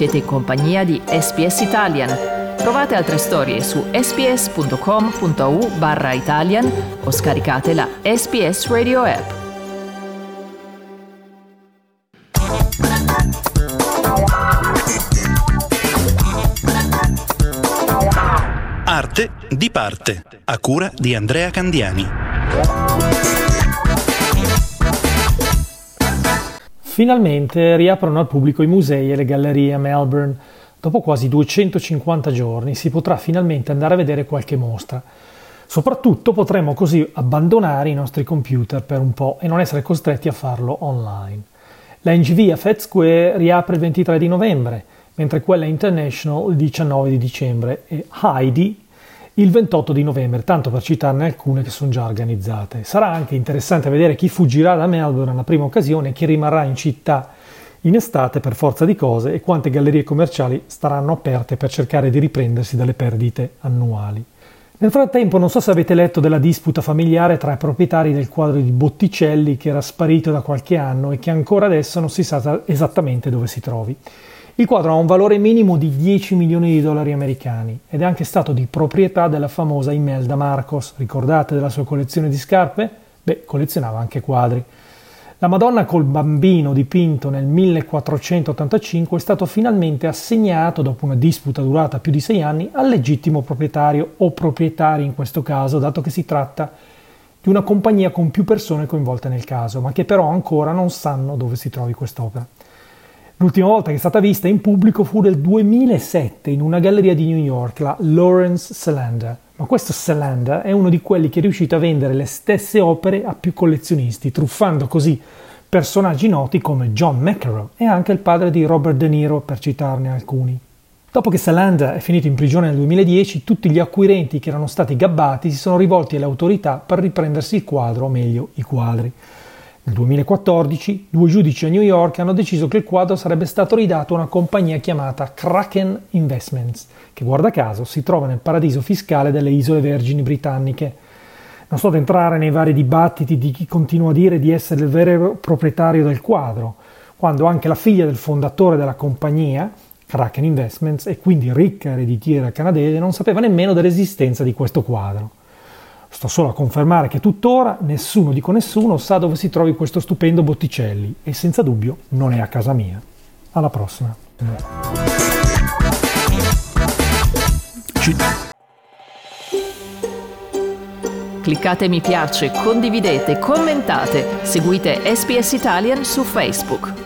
Siete in compagnia di SPS Italian. Trovate altre storie su sps.com.au barra Italian o scaricate la SPS Radio app. Arte di parte, a cura di Andrea Candiani. Finalmente riaprono al pubblico i musei e le gallerie a Melbourne. Dopo quasi 250 giorni si potrà finalmente andare a vedere qualche mostra. Soprattutto potremo così abbandonare i nostri computer per un po' e non essere costretti a farlo online. La NGV a Fed Square riapre il 23 di novembre, mentre quella International il 19 di dicembre e Heidi il 28 di novembre, tanto per citarne alcune che sono già organizzate. Sarà anche interessante vedere chi fuggirà da Melbourne alla prima occasione chi rimarrà in città in estate per forza di cose e quante gallerie commerciali staranno aperte per cercare di riprendersi dalle perdite annuali. Nel frattempo non so se avete letto della disputa familiare tra i proprietari del quadro di Botticelli che era sparito da qualche anno e che ancora adesso non si sa esattamente dove si trovi. Il quadro ha un valore minimo di 10 milioni di dollari americani ed è anche stato di proprietà della famosa Imelda Marcos. Ricordate della sua collezione di scarpe? Beh, collezionava anche quadri. La Madonna col bambino dipinto nel 1485 è stato finalmente assegnato, dopo una disputa durata più di sei anni, al legittimo proprietario o proprietari in questo caso, dato che si tratta di una compagnia con più persone coinvolte nel caso, ma che però ancora non sanno dove si trovi quest'opera. L'ultima volta che è stata vista in pubblico fu nel 2007 in una galleria di New York, la Lawrence Salander. Ma questo Salander è uno di quelli che è riuscito a vendere le stesse opere a più collezionisti, truffando così personaggi noti come John McEnroe e anche il padre di Robert De Niro, per citarne alcuni. Dopo che Salander è finito in prigione nel 2010, tutti gli acquirenti che erano stati gabbati si sono rivolti alle autorità per riprendersi il quadro, o meglio i quadri. Nel 2014 due giudici a New York hanno deciso che il quadro sarebbe stato ridato a una compagnia chiamata Kraken Investments, che guarda caso si trova nel paradiso fiscale delle isole Vergini britanniche. Non sto ad entrare nei vari dibattiti di chi continua a dire di essere il vero proprietario del quadro, quando anche la figlia del fondatore della compagnia, Kraken Investments, e quindi ricca ereditiera canadese, non sapeva nemmeno dell'esistenza di questo quadro. Sto solo a confermare che tuttora nessuno, dico nessuno, sa dove si trovi questo stupendo Botticelli e senza dubbio non è a casa mia. Alla prossima. Cliccate mi piace, condividete, commentate, seguite SPS Italian su Facebook.